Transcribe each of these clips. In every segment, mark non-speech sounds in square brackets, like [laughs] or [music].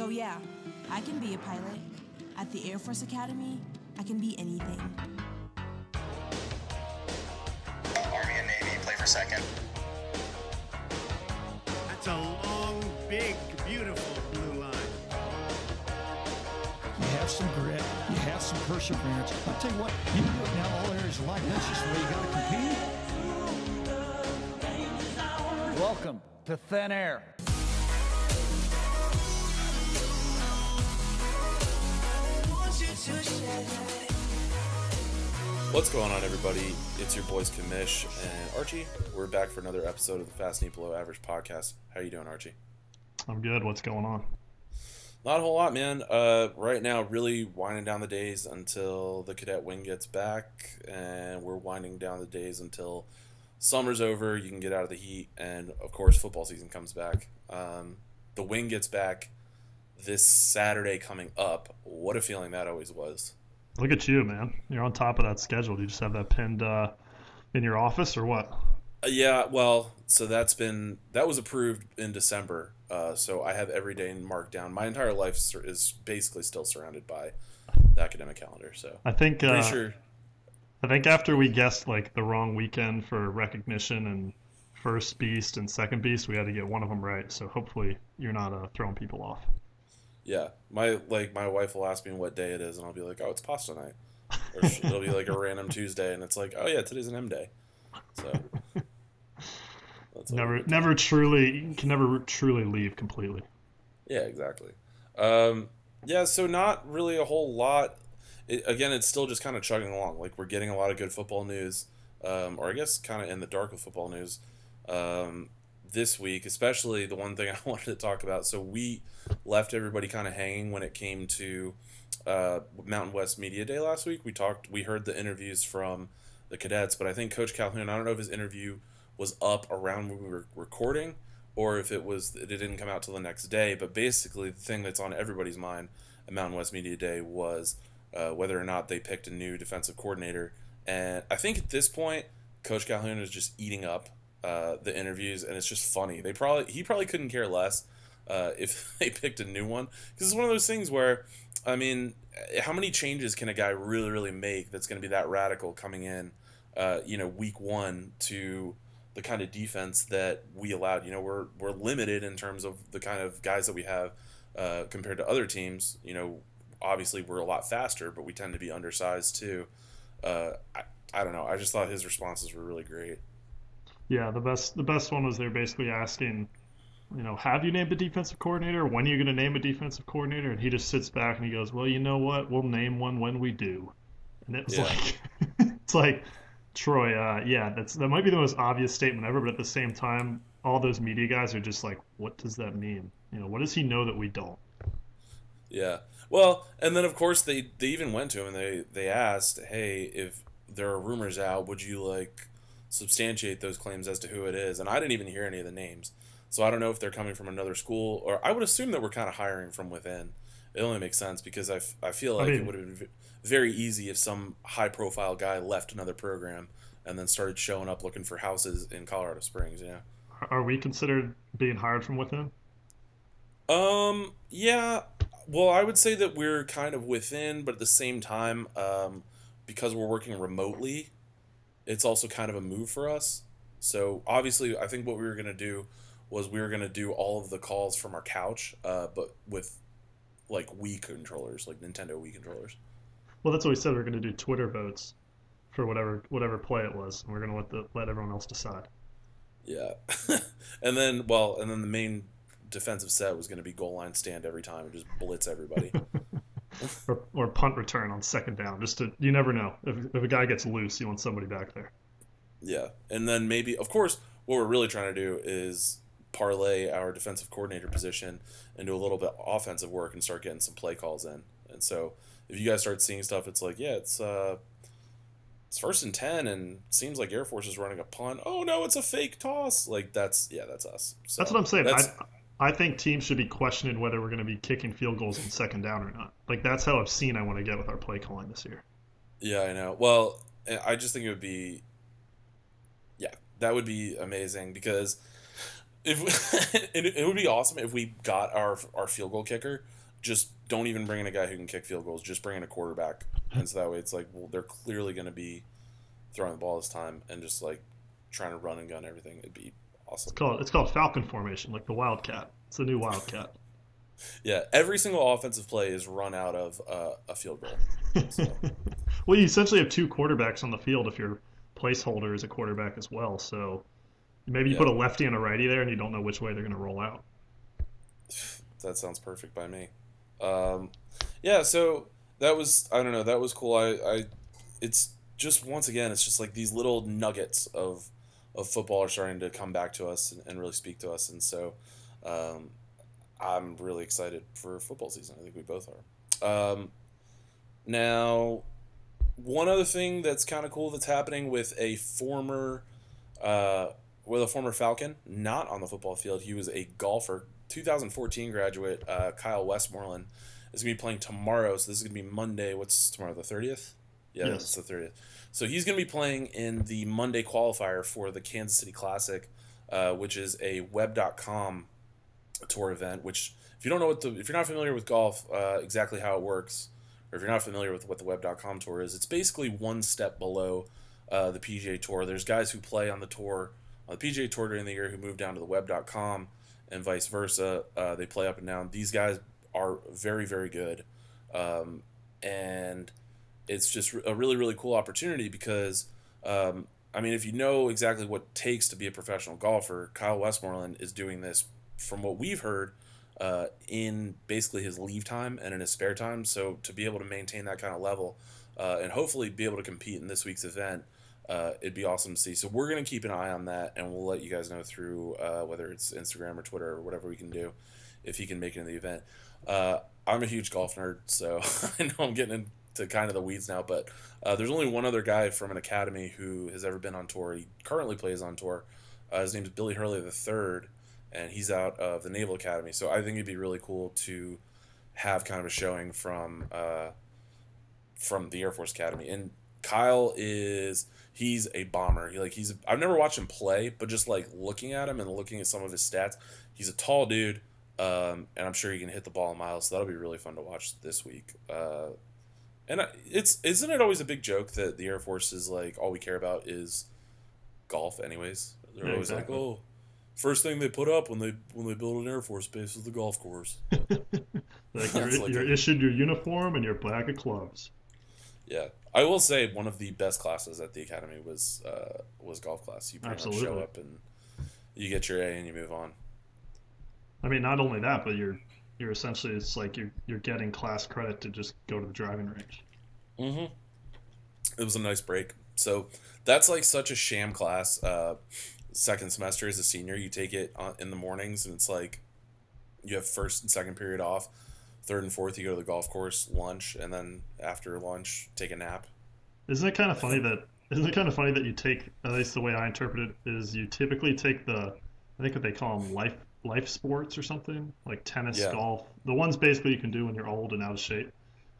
So, yeah, I can be a pilot. At the Air Force Academy, I can be anything. Army and Navy play for second. That's a long, big, beautiful blue line. You have some grit. You have some perseverance. I'll tell you what, you can do it now all areas of life. That's just the way you got to compete. Welcome to Thin Air. What's going on, everybody? It's your boys Kamish and Archie. We're back for another episode of the Fast Neat Below Average podcast. How you doing, Archie? I'm good. What's going on? Not a whole lot, man. Uh, right now, really winding down the days until the cadet wing gets back, and we're winding down the days until summer's over. You can get out of the heat, and of course, football season comes back. Um, the wing gets back this Saturday coming up. What a feeling that always was. Look at you, man. You're on top of that schedule. Do you just have that pinned uh, in your office or what? Uh, yeah, well, so that's been that was approved in December. Uh, so I have every day marked down. My entire life is basically still surrounded by the academic calendar. So I think uh, sure. I think after we guessed like the wrong weekend for recognition and first beast and second beast, we had to get one of them right. So hopefully you're not uh, throwing people off. Yeah, my like my wife will ask me what day it is, and I'll be like, "Oh, it's pasta night," or it'll be like a random [laughs] Tuesday, and it's like, "Oh yeah, today's an M day." So that's Never, never truly you can never truly leave completely. Yeah, exactly. Um, yeah, so not really a whole lot. It, again, it's still just kind of chugging along. Like we're getting a lot of good football news, um, or I guess kind of in the dark of football news um, this week, especially the one thing I [laughs] wanted to talk about. So we left everybody kind of hanging when it came to uh, Mountain West Media Day last week. We talked, we heard the interviews from the cadets, but I think Coach Calhoun, I don't know if his interview was up around when we were recording or if it was it didn't come out till the next day. But basically, the thing that's on everybody's mind at Mountain West Media Day was uh, whether or not they picked a new defensive coordinator. And I think at this point, Coach Calhoun is just eating up uh, the interviews, and it's just funny. They probably he probably couldn't care less uh, [laughs] if they picked a new one because it's one of those things where, I mean, how many changes can a guy really really make that's going to be that radical coming in, uh, you know, week one to the kind of defense that we allowed. You know, we're we're limited in terms of the kind of guys that we have uh, compared to other teams. You know, obviously we're a lot faster, but we tend to be undersized too. Uh, I, I don't know. I just thought his responses were really great. Yeah, the best the best one was they're basically asking, you know, have you named a defensive coordinator? When are you going to name a defensive coordinator? And he just sits back and he goes, well, you know what? We'll name one when we do. And it was Yeah. like, [laughs] it's like, Troy, uh, yeah, that's that might be the most obvious statement ever, but at the same time, all those media guys are just like, what does that mean? You know, what does he know that we don't? Yeah. Well, and then of course they they even went to him and they they asked, "Hey, if there are rumors out, would you like substantiate those claims as to who it is?" And I didn't even hear any of the names. So I don't know if they're coming from another school or I would assume that we're kind of hiring from within. It only makes sense because I, f- I feel I like it would have been v- very easy if some high profile guy left another program and then started showing up looking for houses in Colorado Springs, yeah. Are we considered being hired from within? Um, yeah. Well, I would say that we're kind of within, but at the same time, um, because we're working remotely, it's also kind of a move for us. So obviously, I think what we were gonna do was we were gonna do all of the calls from our couch, uh, but with like Wii controllers, like Nintendo Wii controllers. Well, that's what we said. We're going to do Twitter votes for whatever whatever play it was. And we're going to let the let everyone else decide. Yeah, [laughs] and then well, and then the main defensive set was gonna be goal line stand every time and just blitz everybody. [laughs] or, or punt return on second down. Just to you never know if, if a guy gets loose, you want somebody back there. Yeah, and then maybe, of course, what we're really trying to do is parlay our defensive coordinator position into a little bit offensive work and start getting some play calls in. And so, if you guys start seeing stuff, it's like, yeah, it's uh, it's first and ten, and seems like Air Force is running a punt. Oh no, it's a fake toss. Like that's yeah, that's us. So That's what I'm saying. I, I think teams should be questioning whether we're going to be kicking field goals on second down or not. Like that's how obscene I want to get with our play calling this year. Yeah, I know. Well, I just think it would be, yeah, that would be amazing because if [laughs] it, it would be awesome if we got our our field goal kicker. Just don't even bring in a guy who can kick field goals. Just bring in a quarterback, and so that way it's like, well, they're clearly going to be throwing the ball this time and just like trying to run and gun everything. It'd be awesome. It's called it's called Falcon formation, like the Wildcat. It's the new Wildcat. [laughs] [laughs] Yeah, every single offensive play is run out of uh, a field goal. So, [laughs] Well, you essentially have two quarterbacks on the field if your placeholder is a quarterback as well. So maybe you Yeah. put a lefty and a righty there, and you don't know which way they're going to roll out. [sighs] that sounds perfect by me. Um, yeah, so that was I don't know that was cool. I, I it's just once again it's just like these little nuggets of of football are starting to come back to us and, and really speak to us, and so um, I'm really excited for football season. I think we both are. Um, now, one other thing that's kind of cool that's happening with a former uh, with a former Falcon, not on the football field. He was a golfer, 2014 graduate, uh, Kyle Westmoreland, is going to be playing tomorrow. So this is going to be Monday. What's tomorrow? The 30th? Yeah, Yes. it's the 30th. So he's going to be playing in the Monday qualifier for the Kansas City Classic, uh, which is a web.com tour event. Which, if you don't know what the, if you're not familiar with golf, uh, exactly how it works, or if you're not familiar with what the web.com tour is, it's basically one step below uh, the PGA Tour. There's guys who play on the tour, on the PGA Tour during the year, who move down to the web.com and vice versa. Uh, they play up and down. These guys are very, very good. Um, and it's just a really, really cool opportunity because, um, I mean, if you know exactly what it takes to be a professional golfer, Kyle Westmoreland is doing this, from what we've heard, uh, in basically his leave time and in his spare time. So to be able to maintain that kind of level uh, and hopefully be able to compete in this week's event, uh, it'd be awesome to see. So we're going to keep an eye on that and we'll let you guys know through uh, whether it's Instagram or Twitter or whatever we can do if he can make it in the event. Uh, I'm a huge golf nerd, so [laughs] I know I'm getting into kind of the weeds now, but uh, there's only one other guy from an academy who has ever been on tour. He currently plays on tour. Uh, his name is Billy Hurley the third, and he's out of the Naval Academy. So I think it'd be really cool to have kind of a showing from uh, from the Air Force Academy. And Kyle is he's a bomber. He like he's I've never watched him play, but just like looking at him and looking at some of his stats, he's a tall dude. Um, and I'm sure he can hit the ball a mile, so that'll be really fun to watch this week. Uh, and I, it's isn't it always a big joke that the Air Force is like all we care about is golf, anyways. They're Yeah, always exactly. like, oh, first thing they put up when they when they build an Air Force base is the golf course. [laughs] Like you're, like you're a- issued your uniform and your bag of clubs. Yeah, I will say one of the best classes at the academy was uh, was golf class. You pretty much show up and you get your A and you move on. I mean, not only that, but you're you're essentially it's like you're you're getting class credit to just go to the driving range. Mm-hmm. It was a nice break. So that's like such a sham class. Uh, second semester as a senior, you take it on, in the mornings, and it's like you have first and second period off. Third and fourth, you go to the golf course, lunch, and then after lunch, take a nap. Isn't it kind of funny that isn't it kind of funny that you take at least the way I interpret it is you typically take the I think what they call them life life sports or something like tennis, Yeah. golf, the ones basically you can do when you're old and out of shape.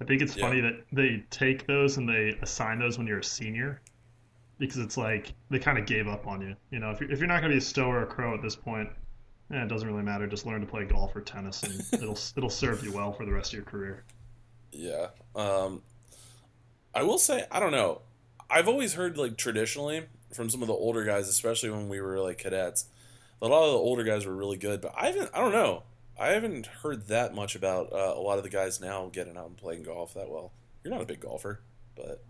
I think it's Yeah. funny that they take those and they assign those when you're a senior because it's like they kind of gave up on you. You know, if you're, if you're not going to be a stow or a crow at this point, eh, it doesn't really matter. Just learn to play golf or tennis, and [laughs] it'll it'll serve you well for the rest of your career. Yeah. Um, I will say, I don't know. I've always heard, like, traditionally from some of the older guys, especially when we were, like, cadets, a lot of the older guys were really good. But I haven't, I don't know. I haven't heard that much about uh, a lot of the guys now getting out and playing golf that well. You're not a big golfer, but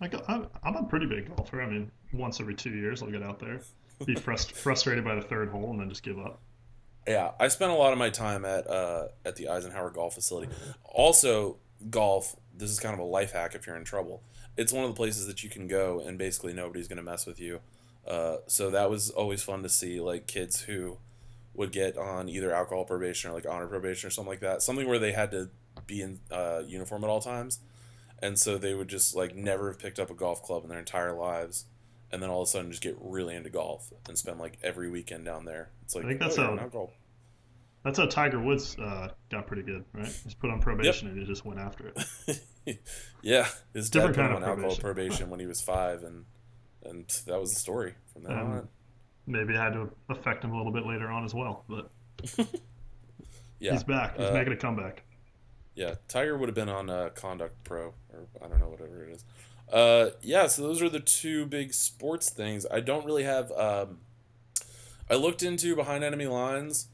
Like I'm, I'm a pretty big golfer. I mean, once every two years I'll get out there, be frust- [laughs] frustrated by the third hole, and then just give up. Yeah, I spent a lot of my time at uh, at the Eisenhower Golf Facility. Also, golf. This is kind of a life hack if you're in trouble. It's one of the places that you can go and basically nobody's going to mess with you. Uh, so that was always fun to see, like kids who would get on either alcohol probation or like honor probation or something like that. Something where they had to be in uh, uniform at all times, and so they would just like never have picked up a golf club in their entire lives. And then all of a sudden, just get really into golf and spend like every weekend down there. It's like I think that's oh, how- alcohol That's how Tiger Woods uh, got pretty good, right? He's put on probation and he just went after it. [laughs] yeah, his Different dad put kind him of on alcohol probation. probation when he was five, and and that was the story from then Um, on. maybe it had to affect him a little bit later on as well. But [laughs] Yeah, he's back. He's Uh, making a comeback. Yeah, Tiger would have been on uh, Conduct Pro, or I don't know, whatever it is. Uh, yeah, so those are the two big sports things. I don't really have. Um, I looked into behind enemy lines,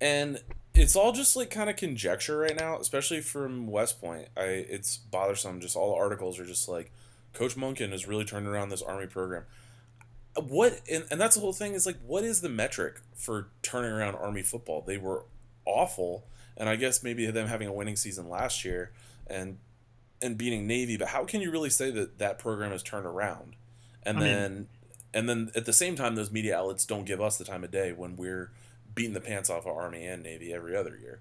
and it's all just like kind of conjecture right now, especially from West Point. I it's bothersome. Just all the articles are just like, Coach Monken has really turned around this Army program. What and, and that's the whole thing is like, what is the metric for turning around Army football? They were awful, and I guess maybe them having a winning season last year and and beating Navy, but how can you really say that that program has turned around? And I mean- then and then at the same time, those media outlets don't give us the time of day when we're beating the pants off of Army and Navy every other year.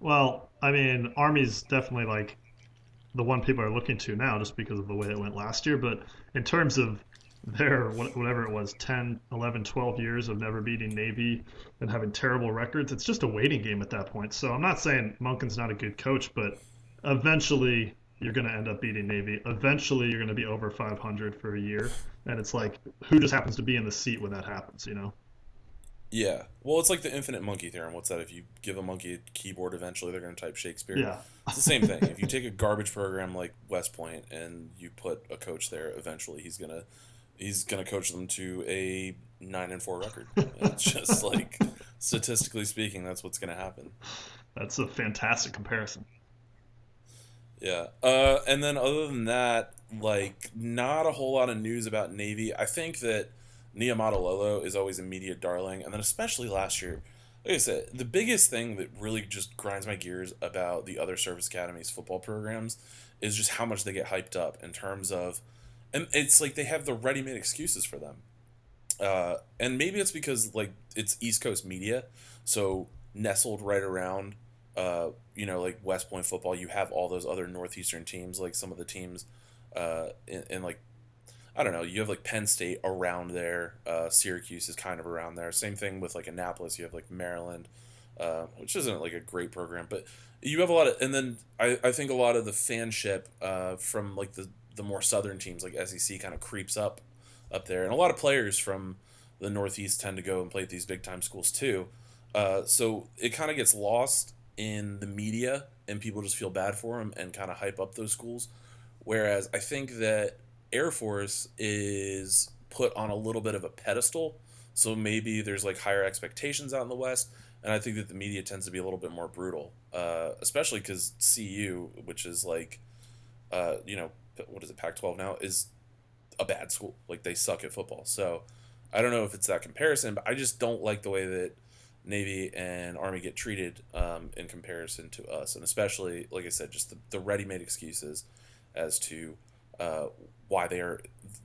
Well, I mean, Army's definitely like the one people are looking to now just because of the way it went last year. But in terms of their, whatever it was, 10, 11, 12 years of never beating Navy and having terrible records, it's just a waiting game at that point. So I'm not saying Monken's not a good coach, but eventually you're going to end up beating Navy. Eventually you're going to be over 500 for a year. And it's like, who just happens to be in the seat when that happens, you know? Yeah. Well, it's like the infinite monkey theorem. What's that? If you give a monkey a keyboard, eventually they're going to type Shakespeare. Yeah. It's the same thing. if you [laughs] take a garbage program like West Point and you put a coach there, eventually he's gonna he's gonna coach them to a nine and four record. It's just [laughs] like statistically speaking, that's what's gonna happen. That's a fantastic comparison. Yeah. Uh, and then other than that, like not a whole lot of news about Navy. I think that Niumatalolo is always a media darling, and then especially last year. Like I said, the biggest thing that really just grinds my gears about the other service academies football programs is just how much they get hyped up in terms of, and it's like they have the ready-made excuses for them. Uh, and maybe it's because like it's East Coast media, so nestled right around uh, you know, like West Point football, you have all those other Northeastern teams, like some of the teams uh, in, in like, I don't know, you have like Penn State around there. Uh, Syracuse is kind of around there. Same thing with like Annapolis. You have like Maryland, uh, which isn't like a great program, but you have a lot of, and then I, I think a lot of the fanship uh, from like the, the more southern teams, like SEC, kind of creeps up up there. And a lot of players from the Northeast tend to go and play at these big time schools too. Uh, so it kind of gets lost in the media and people just feel bad for them and kind of hype up those schools. Whereas I think that Air Force is put on a little bit of a pedestal. So maybe there's like higher expectations out in the West. And I think that the media tends to be a little bit more brutal, uh, especially because CU, which is like, uh, you know, what is it, Pac 12 now, is a bad school. Like they suck at football. So I don't know if it's that comparison, but I just don't like the way that Navy and Army get treated um, in comparison to us, and especially, like I said, just the, the ready-made excuses as to uh, why they are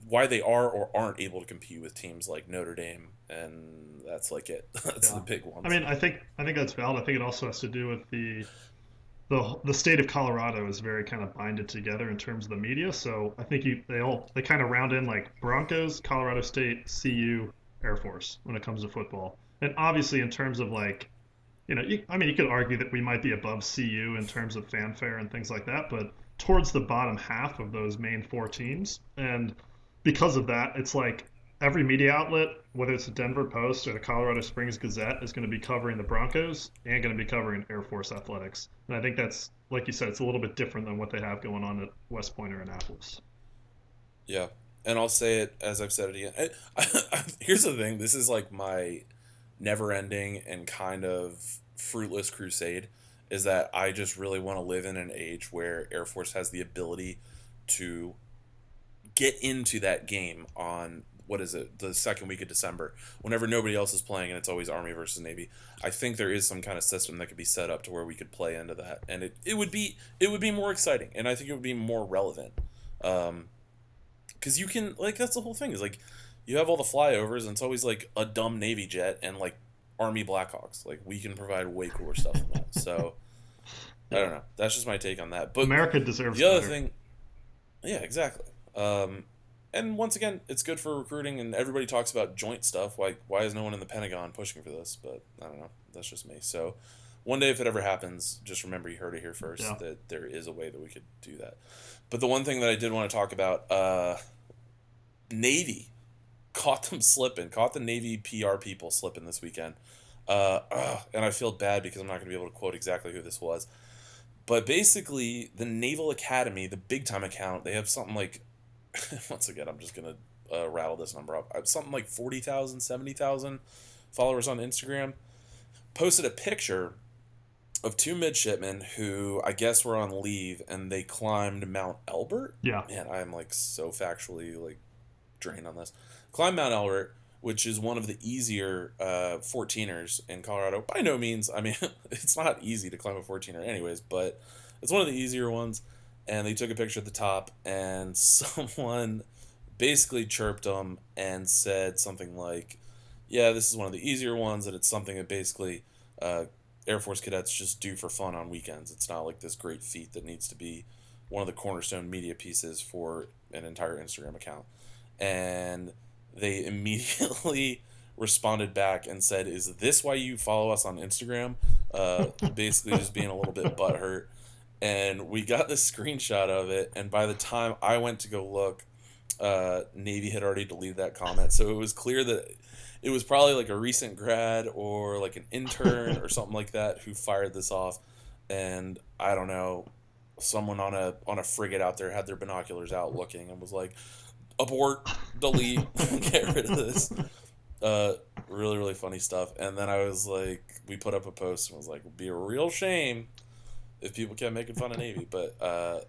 why they are or aren't able to compete with teams like Notre Dame, and that's like it. [laughs] that's the big one. I mean, I think I think that's valid. I think it also has to do with the the the state of Colorado is very kind of binded together in terms of the media. So I think you they all they kind of round in like Broncos, Colorado State, CU, Air Force when it comes to football. And obviously, in terms of like, you know, you, I mean, you could argue that we might be above CU in terms of fanfare and things like that, but towards the bottom half of those main four teams, and because of that, it's like every media outlet, whether it's the Denver Post or the Colorado Springs Gazette, is going to be covering the Broncos and going to be covering Air Force athletics. And I think that's, like you said, it's a little bit different than what they have going on at West Point or Annapolis. Yeah, and I'll say it as I've said it again. I, [laughs] here's the thing: this is like my never-ending and kind of fruitless crusade. Is that I just really want to live in an age where Air Force has the ability to get into that game on what is it the second week of December whenever nobody else is playing and it's always Army versus Navy. I think there is some kind of system that could be set up to where we could play into that, and it, it would be it would be more exciting, and I think it would be more relevant. Um, because you can like that's the whole thing is like you have all the flyovers and it's always like a dumb navy jet and like army blackhawks. Like we can provide way cooler stuff than that. So i don't know. That's just my take on that. But America deserves the other better. thing yeah exactly. Um and once again it's good for recruiting and everybody talks about joint stuff. Why why is no one in the pentagon pushing for this? But i don't know. That's just me. So one day if it ever happens just remember you heard it here first Yeah. that there is a way that we could do that. But the one thing that i did want to talk about uh navy caught them [laughs] slipping, caught the Navy PR people slipping this weekend. Uh, ugh, and I feel bad because I'm not going to be able to quote exactly who this was. But basically, the Naval Academy, the big time account, they have something like, [laughs] once again, I'm just going to uh, rattle this number up. Uh, Something like 40,000, 70,000 followers on Instagram. Posted a picture of two midshipmen who I guess were on leave and they climbed Mount Elbert. Yeah. Man, I'm like so factually like drained on this. Climb Mount Elbert, which is one of the easier uh, 14ers in Colorado. By no means, I mean, [laughs] it's not easy to climb a 14er, anyways, but it's one of the easier ones. And they took a picture at the top, and [laughs] someone basically chirped them and said something like, Yeah, this is one of the easier ones, and it's something that basically uh, Air Force cadets just do for fun on weekends. It's not like this great feat that needs to be one of the cornerstone media pieces for an entire Instagram account. And they [laughs] immediately responded back and said, "Is this why you follow us on Instagram?" Uh, basically, just being a little bit butthurt. And we got this screenshot of it. And by the time I went to go look, uh, Navy had already deleted that comment. So it was clear that it was probably like a recent grad or like an intern or something like that who fired this off. And I don't know, someone on a on a frigate out there had their binoculars out looking and was like, abort, delete, [laughs] get rid of this. Uh, really, really funny stuff. And then I was like, we put up a post and was like, it'd be a real shame if people kept making fun of Navy. But uh,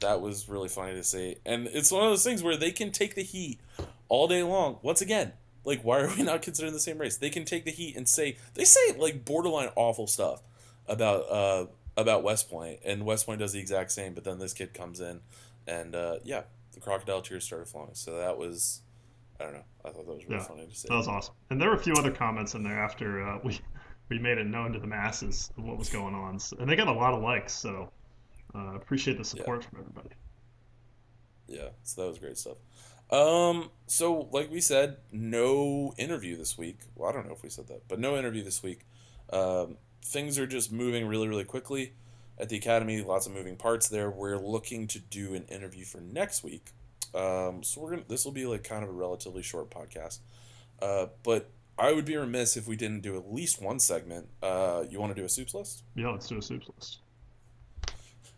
that was really funny to see. And it's one of those things where they can take the heat all day long. Once again, like, why are we not considering the same race? They can take the heat and say, they say like borderline awful stuff about, uh, about West Point, and West Point does the exact same. But then this kid comes in, and uh, yeah, the crocodile tears started flowing. So that was, I don't know. I thought that was really Yeah, funny to see. That was awesome. And there were a few other comments in there after uh, we [laughs] we made it known to the masses what was going on, so, and they got a lot of likes. So uh, appreciate the support from everybody. Yeah, so that was great stuff. Um, so like we said, no interview this week. Well, I don't know if we said that, but no interview this week. Um, things are just moving really, really quickly at the academy. Lots of moving parts there. We're looking to do an interview for next week. Um, so we're gonna. This will be like kind of a relatively short podcast. Uh, but I would be remiss if we didn't do at least one segment. Uh, you want to do a soups list? Yeah, let's do a soups list.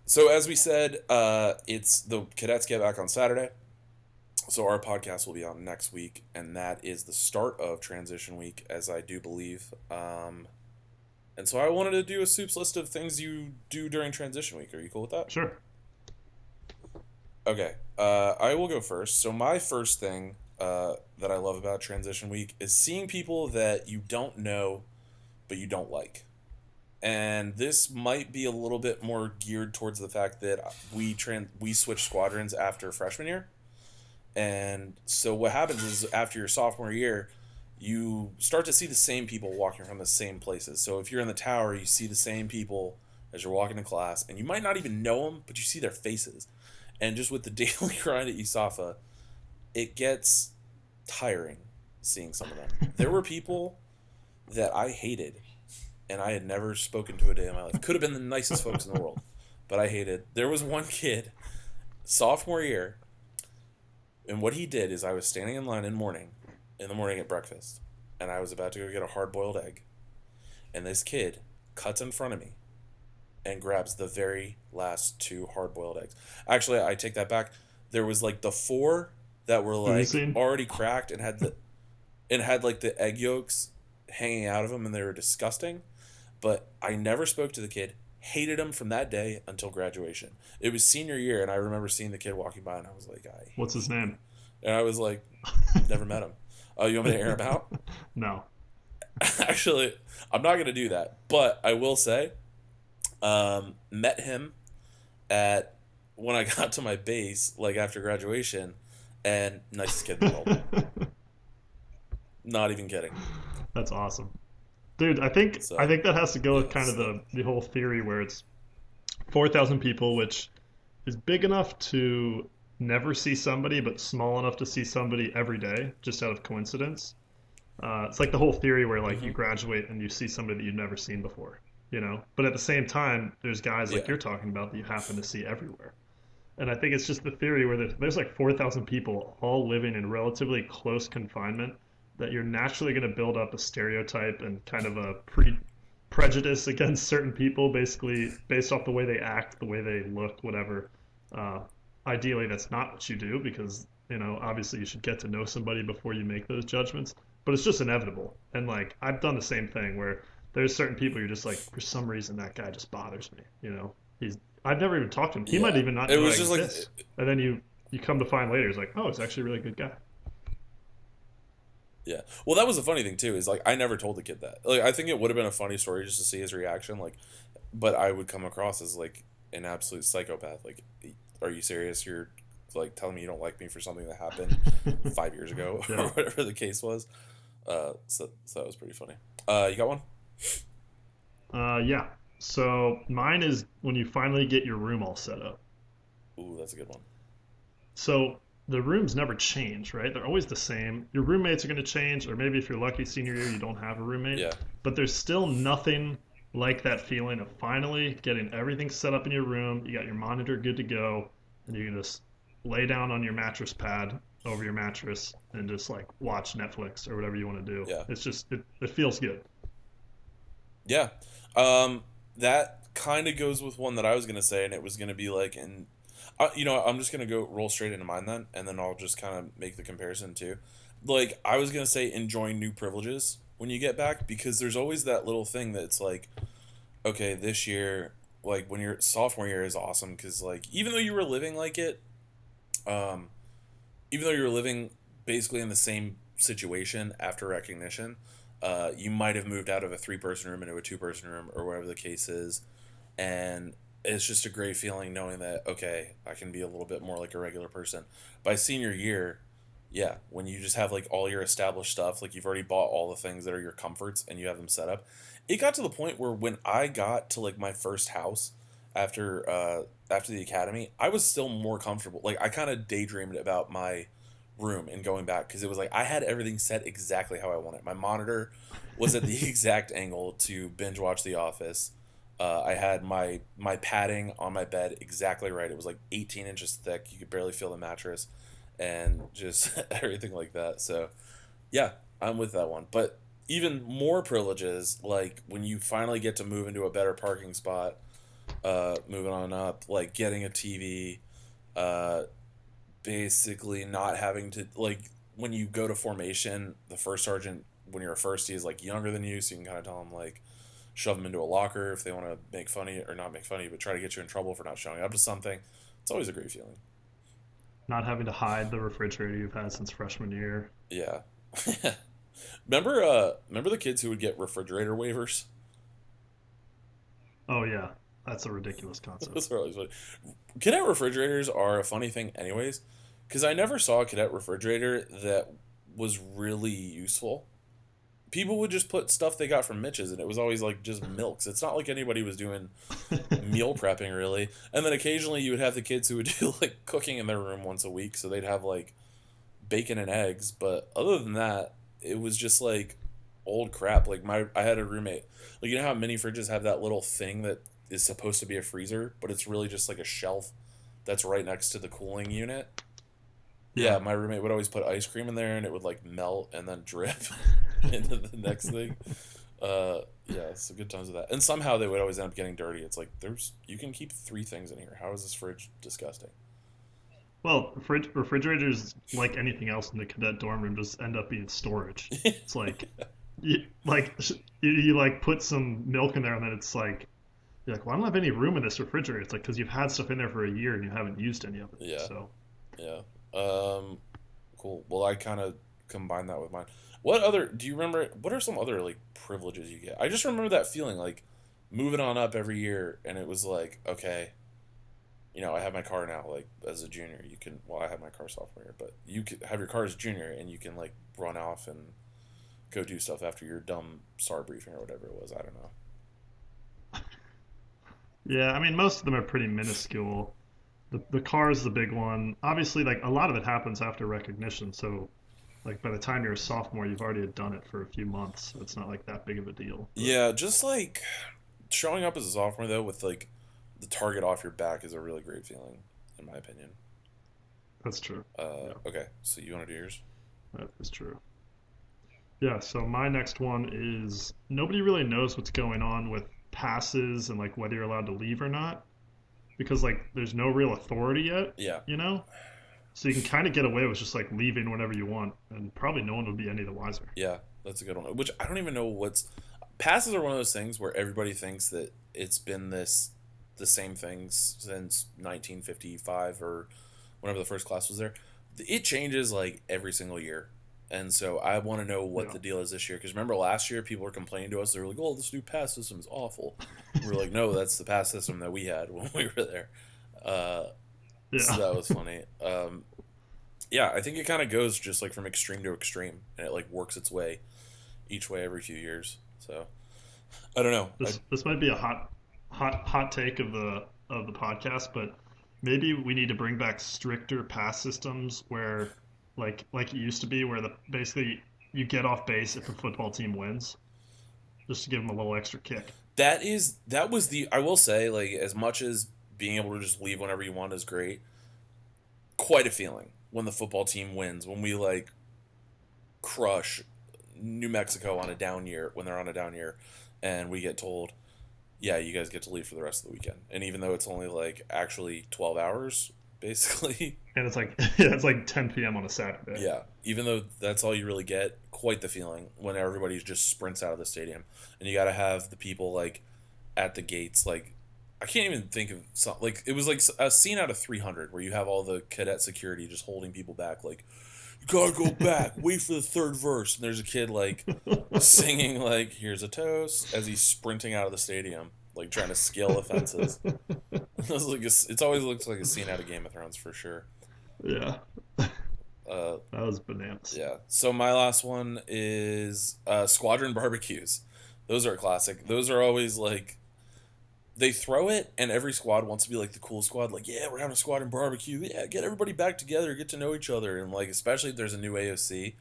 So as we said, uh, it's the cadets get back on Saturday. So our podcast will be on next week, and that is the start of transition week, as I do believe. Um, and so I wanted to do a soups list of things you do during transition week. Are you cool with that? Sure. Okay. Uh, I will go first. So my first thing uh, that I love about transition week is seeing people that you don't know, but you don't like. And this might be a little bit more geared towards the fact that we trans we switch squadrons after freshman year. And so what happens is after your sophomore year, you start to see the same people walking from the same places. So if you're in the tower, you see the same people as you're walking to class, and you might not even know them, but you see their faces. And just with the [laughs] daily grind at USAFA, it gets tiring seeing some of them. there were people that I hated, and I had never spoken to a day in my life. Could have been the nicest folks in the world, but I hated. There was one kid, sophomore year, and what he did is I was standing in line in morning, in the morning at breakfast, and I was about to go get a hard boiled egg, and this kid cuts in front of me and grabs the very last two hard boiled eggs. Actually, I take that back. There was like the four that were like already cracked and had the and had like the egg yolks hanging out of them and they were disgusting. But I never spoke to the kid. Hated him from that day until graduation. It was senior year, and I remember seeing the kid walking by, and I was like, I. What's his name? And I was like, [laughs] never met him. Oh, you want me to air him out? [laughs] No. [laughs] Actually, I'm not gonna do that, but I will say, um, met him at when I [laughs] got to my base, like after graduation, and nicest kid in the world. not even kidding. That's awesome, dude. I think So, I think that has to go with kind of the the whole theory where it's four thousand people, which is big enough to never see somebody, but small enough to see somebody every day, just out of coincidence. Uh, it's like the whole theory where like you Mm-hmm. graduate and you see somebody that you've never seen before, you know. But at the same time, there's guys like Yeah. you're talking about that you happen to see everywhere. And I think it's just the theory where there's, there's like 4,000 people all living in relatively close confinement that you're naturally going to build up a stereotype and kind of a pre prejudice against certain people, basically based off the way they act, the way they look, whatever. Uh, ideally, that's not what you do because you know obviously you should get to know somebody before you make those judgments. But it's just inevitable, and like I've done the same thing where there's certain people you're just like for some reason that guy just bothers me. You know, he's I've never even talked to him. He Yeah. might even not. It was I just like- and then you you come to find later, it's like, oh, it's actually a really good guy. Yeah. Well, that was the funny thing too. Is like I never told the kid that. Like I think it would have been a funny story just to see his reaction. Like, but I would come across as like an absolute psychopath. Like, are you serious? You're like telling me you don't like me for something that happened [laughs] five years ago or whatever the case was. Uh, so, so that was pretty funny. Uh, you got one? Uh, yeah. So mine is when you finally get your room all set up. Ooh, that's a good one. So the rooms never change, right? They're always the same. Your roommates are going to change, or maybe if you're lucky senior year, you don't have a roommate. Yeah. But there's still nothing like that feeling of finally getting everything set up in your room. You got your monitor good to go, and you can just lay down on your mattress pad over your mattress and just like watch Netflix or whatever you want to do. Yeah. It's just it, it feels good. Yeah. Um, that kind of goes with one that I was gonna say, and it was gonna be like, and uh, you know, I'm just gonna go roll straight into mine then, and then I'll just kind of make the comparison too. Like I was gonna say, enjoying new privileges when you get back because there's always that little thing that's like, okay, this year, like when your sophomore year is awesome because like even though you were living like it, um, even though you were living basically in the same situation after recognition, uh, you might have moved out of a three person room into a two person room or whatever the case is. And it's just a great feeling knowing that, okay, I can be a little bit more like a regular person. By senior year, yeah, when you just have like all your established stuff, like you've already bought all the things that are your comforts and you have them set up. It got to the point where when I got to like my first house after uh after the academy, I was still more comfortable. Like I kind of daydreamed about my room and going back because it was like I had everything set exactly how I wanted. My monitor was at the [laughs] exact angle to binge watch The Office. Uh, I had my my padding on my bed exactly right. It was like 18 inches thick. You could barely feel the mattress, and just [laughs] everything like that. So, yeah, I'm with that one. But even more privileges, like when you finally get to move into a better parking spot, uh, moving on up, like getting a TV, uh, basically not having to like when you go to formation, the first sergeant when you're a firstie is like younger than you, so you can kind of tell them like shove them into a locker if they want to make funny or not make funny, but try to get you in trouble for not showing up to something. It's always a great feeling. Not having to hide the refrigerator you've had since freshman year. Yeah. [laughs] remember uh remember the kids who would get refrigerator waivers? Oh yeah, that's a ridiculous concept. Those are always funny. Cadet refrigerators are a funny thing, anyways, because I never saw a cadet refrigerator that was really useful. People would just put stuff they got from Mitch's, and it was always like just milks. It's not like anybody was doing [laughs] meal prepping really. And then occasionally you would have the kids who would [laughs] do like cooking in their room once a week, so they'd have like bacon and eggs. But other than that, it was just like old crap. Like my, I had a roommate. Like you know how mini fridges have that little thing that is supposed to be a freezer, but it's really just like a shelf that's right next to the cooling unit. Yeah, my roommate would always put ice cream in there, and it would like melt and then drip [laughs] [laughs] into the next thing. Uh, yeah, so good times with that. And somehow they would always end up getting dirty. It's like there's you can keep three things in here. How is this fridge disgusting? Well, fridge, refrigerators, like anything else in the cadet dorm room, just end up being storage. It's like, [laughs] you, like you, you like put some milk in there, and then it's like, you're like, well, I don't have any room in this refrigerator. It's like because you've had stuff in there for a year and you haven't used any of it. Yeah. So Yeah. Um, cool. Well, I kind of combine that with mine. What other do you remember? What are some other like privileges you get? I just remember that feeling like moving on up every year, and it was like, okay, you know, I have my car now. Like as a junior, you can. Well, I had my car sophomore year, but you could have your car as junior, and you can like run off and go do stuff after your dumb SAR briefing or whatever it was. I don't know. [laughs] yeah, I mean, most of them are pretty minuscule. The the car is the big one. Obviously, like a lot of it happens after recognition. So, like by the time you're a sophomore, you've already done it for a few months. So it's not like that big of a deal. Yeah, just like showing up as a sophomore though with like the target off your back is a really great feeling. in my opinion. That's true. Uh, Okay, so you want to do yours? That is true. Yeah, so my next one is nobody really knows what's going on with passes and like whether you're allowed to leave or not. Because like there's no real authority yet, Yeah. you know? So you can kind of get away with just like leaving whenever you want and probably no one would be any the wiser. Yeah, that's a good one. Which I don't even know what's passes are one of those things where everybody thinks that it's been this the same things since 1955 or whenever the first class was there. It changes like every single year. And so I want to know what Yeah. the deal is this year because remember last year people were complaining to us they were like, "Oh, this new pass system is awful." we are like, "No, [laughs] that's the pass system that we had [laughs] when we were there." Uh, Yeah. so that was funny. Um, yeah, I think it kind of goes just like from extreme to extreme, and it like works its way each way every few years. So I don't know. This this might be a hot hot hot take of the of the podcast, but maybe we need to bring back stricter pass systems where like like it used to be where the basically you get off base if the football team wins. Just to give them a little extra kick. that is that was the I will say like as much as being able to just leave whenever you want is great. Quite a feeling when the football team wins when we like crush New Mexico on a down year when they're on a down year, and we get told, yeah, you guys get to leave for the rest of the weekend. And even though it's only like actually twelve hours, basically, [laughs] And it's like [laughs] yeah, it's like 10 p.m. on a Saturday. Yeah, even though that's all you really get, quite the feeling when everybody just sprints out of the stadium, and you got to have the people like at the gates. Like, I can't even think of some like it was like a scene out of Three Hundred where you have all the cadet security just holding people back, like you gotta go back, [laughs] wait for the third verse, and there's a kid like singing like "Here's a toast" as he's sprinting out of the stadium, like trying to scale offenses. [laughs] [laughs] fences. like a, it's always looks like a scene out of Game of Thrones for sure. Yeah. [laughs] Uh, That was bananas. Yeah. So my last one is uh, Squadron barbecues. Those are a classic. Those are always like they throw it, and every squad wants to be like the cool squad. Like, yeah, we're having a squadron barbecue. Yeah, get everybody back together, get to know each other, and like especially if there's a new AOC,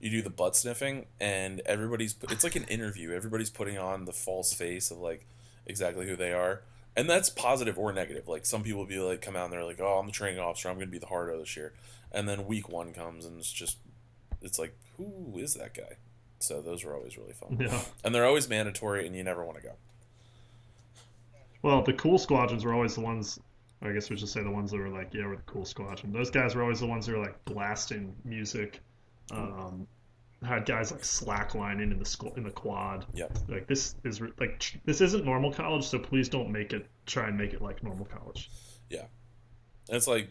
you do the butt sniffing, and everybody's it's like an interview. Everybody's putting on the false face of like exactly who they are. And that's positive or negative. Like some people be like, come out and they're like, "Oh, I'm the training officer. I'm going to be the hardo this year." And then week one comes and it's just, it's like, who is that guy? So those were always really fun. Yeah. And they're always mandatory, and you never want to go. Well, the cool squadrons were always the ones. I guess we should say the ones that were like, yeah, we're the cool squadron. Those guys were always the ones that were like blasting music. Um, had guys like slacklining in the school in the quad. Yeah. Like this is like this isn't normal college, so please don't make it try and make it like normal college. Yeah. And it's like,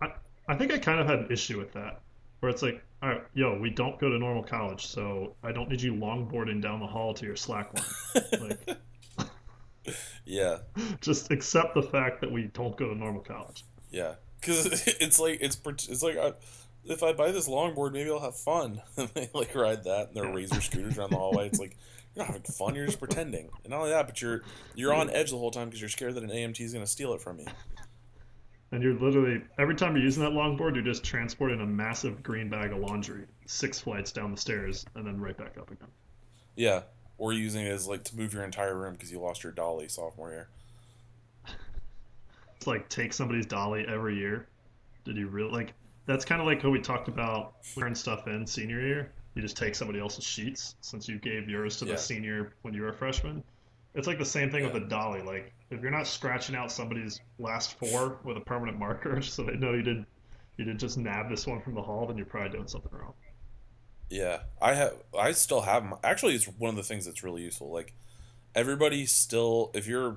I, I think I kind of had an issue with that, where it's like, all right, yo, we don't go to normal college, so I don't need you longboarding down the hall to your slackline. like, [laughs] yeah, [laughs] just accept the fact that we don't go to normal college. yeah. Because [laughs] it's like, it's, it's like, I, if I buy this longboard, maybe I'll have fun. [laughs] and they like ride that and their razor scooters around the hallway. It's like, [laughs] you're not having fun, you're just pretending. And not only that, but you're, you're on edge the whole time because you're scared that an AMT is going to steal it from you. And you're literally every time you're using that longboard, you're just transporting a massive green bag of laundry six flights down the stairs and then right back up again. Yeah. Or using it as like to move your entire room because you lost your dolly sophomore year. It's like take somebody's dolly every year. Did you really like? That's kind of like how we talked about turn stuff in senior year. You just take somebody else's sheets since you gave yours to Yeah. the senior when you were a freshman. It's like the same thing Yeah. with a dolly. Like if you're not scratching out somebody's last four with a permanent marker [laughs] so they know you did you did just nab this one from the hall, then you're probably doing something wrong. Yeah, I have. I still have. My, actually, it's one of the things that's really useful. Like everybody still, if you're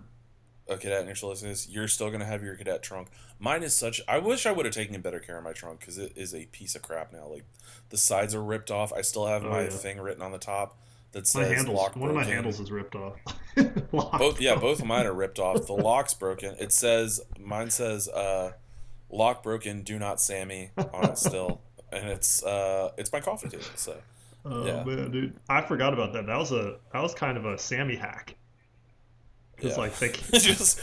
a cadet and you're still listening to this, you're still gonna have your cadet trunk. Mine is such. I wish I would have taken better care of my trunk because it is a piece of crap now. Like the sides are ripped off. I still have Oh, my yeah. thing written on the top that My says handles, lock one of my handles is ripped off. [laughs] Both yeah, both of mine are ripped off. The [laughs] lock's broken. It says mine says uh, lock broken. Do not SAMI on it still, [laughs] and it's uh, it's my coffee table. So. Oh Yeah. man, dude, I forgot about that. That was a that was kind of a SAMI hack. It's Yeah. like they, [laughs] just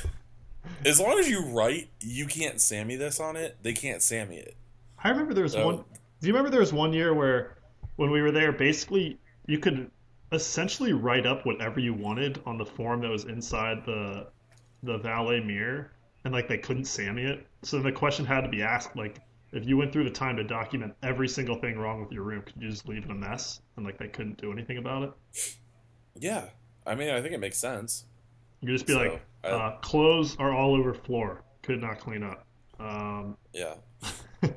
as long as you write, you can't SAMI this on it. They can't SAMI it. I remember there was So- one. Do you remember there was one year where, when we were there, basically you could essentially write up whatever you wanted on the form that was inside the the valet mirror, and like they couldn't SAMI it. So the question had to be asked like, if you went through the time to document every single thing wrong with your room, could you just leave it a mess? And like they couldn't do anything about it. Yeah, I mean, I think it makes sense. You could just be So, like, I- uh, clothes are all over floor. Could not clean up. Um, Yeah. [laughs]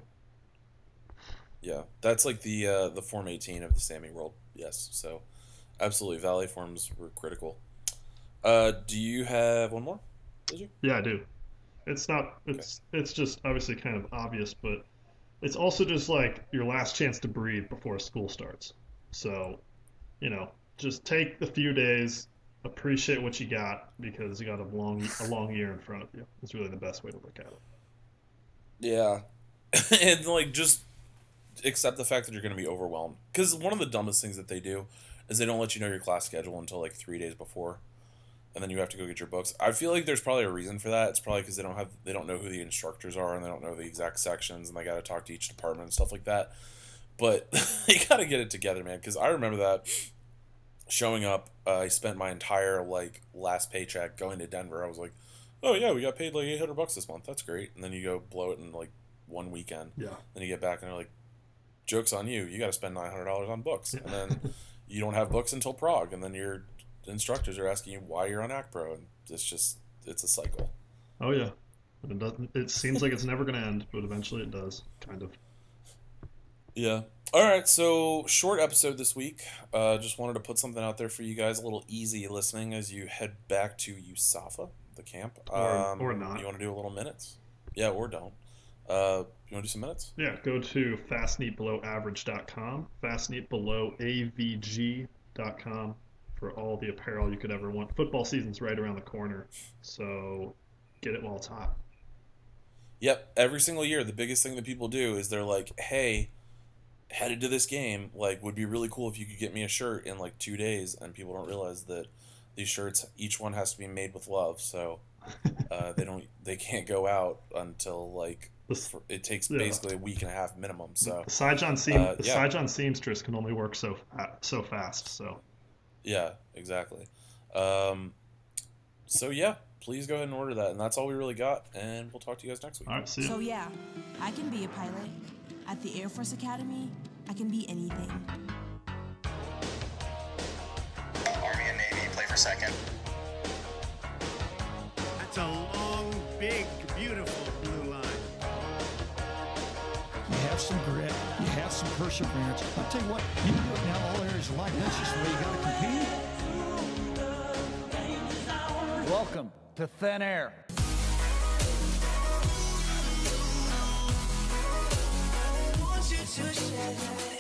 yeah, that's like the uh, the Form 18 of the SAMI world. Yes, so absolutely, valley forms were critical. Uh, do you have one more? Did you? Yeah, I do. It's not. It's it's just obviously kind of obvious, but it's also just like your last chance to breathe before school starts. So, you know, just take a few days, appreciate what you got because you got a long a long year in front of you. It's really the best way to look at it. Yeah, [laughs] and like just accept the fact that you're going to be overwhelmed. Because one of the dumbest things that they do is they don't let you know your class schedule until like three days before, and then you have to go get your books. I feel like there's probably a reason for that. It's probably because they don't have they don't know who the instructors are and they don't know the exact sections and they got to talk to each department and stuff like that. But you got to get it together, man. Because I remember that showing up. Uh, I spent my entire like last paycheck going to Denver. I was like, oh yeah, we got paid like eight hundred bucks this month. That's great. And then you go blow it in like one weekend. Yeah. Then you get back and they're like, "Jokes on you! You got to spend nine hundred dollars on books." And then [laughs] you don't have books until Prague, and then your instructors are asking you why you're on ACPRO, and it's just it's a cycle. Oh yeah. It doesn't. It seems like it's never going to end, but eventually it does. Kind of. Yeah. All right. So short episode this week. Uh, just wanted to put something out there for you guys, a little easy listening as you head back to USAFA, the camp. Um, or not. You want to do a little minutes? Yeah, or don't. Uh, you want to do some minutes? Yeah, go to fastneatbelowaverage.com, fastneatbelowavg.com for all the apparel you could ever want. Football season's right around the corner, so get it while it's hot. Yep. Every single year, the biggest thing that people do is they're like, "Hey, headed to this game. Like, would be really cool if you could get me a shirt in like two days." And people don't realize that these shirts, each one has to be made with love. So [laughs] uh, they don't, they can't go out until like for, it takes Yeah. basically a week and a half minimum. So The Saigon, seam, Uh, the yeah. Saigon seamstress can only work so fa- so fast. So yeah, exactly. Um, so yeah, please go ahead and order that, and that's all we really got. And we'll talk to you guys next week. all right, see So yeah, I can be a pilot. At the Air Force Academy, I can be anything. Army and Navy play for second. That's a long, big, beautiful blue line. You have some grit. You have some perseverance. I'll tell you what, you can do it now all areas of life. That's just the way you got to compete. Welcome to Thin Air. to share.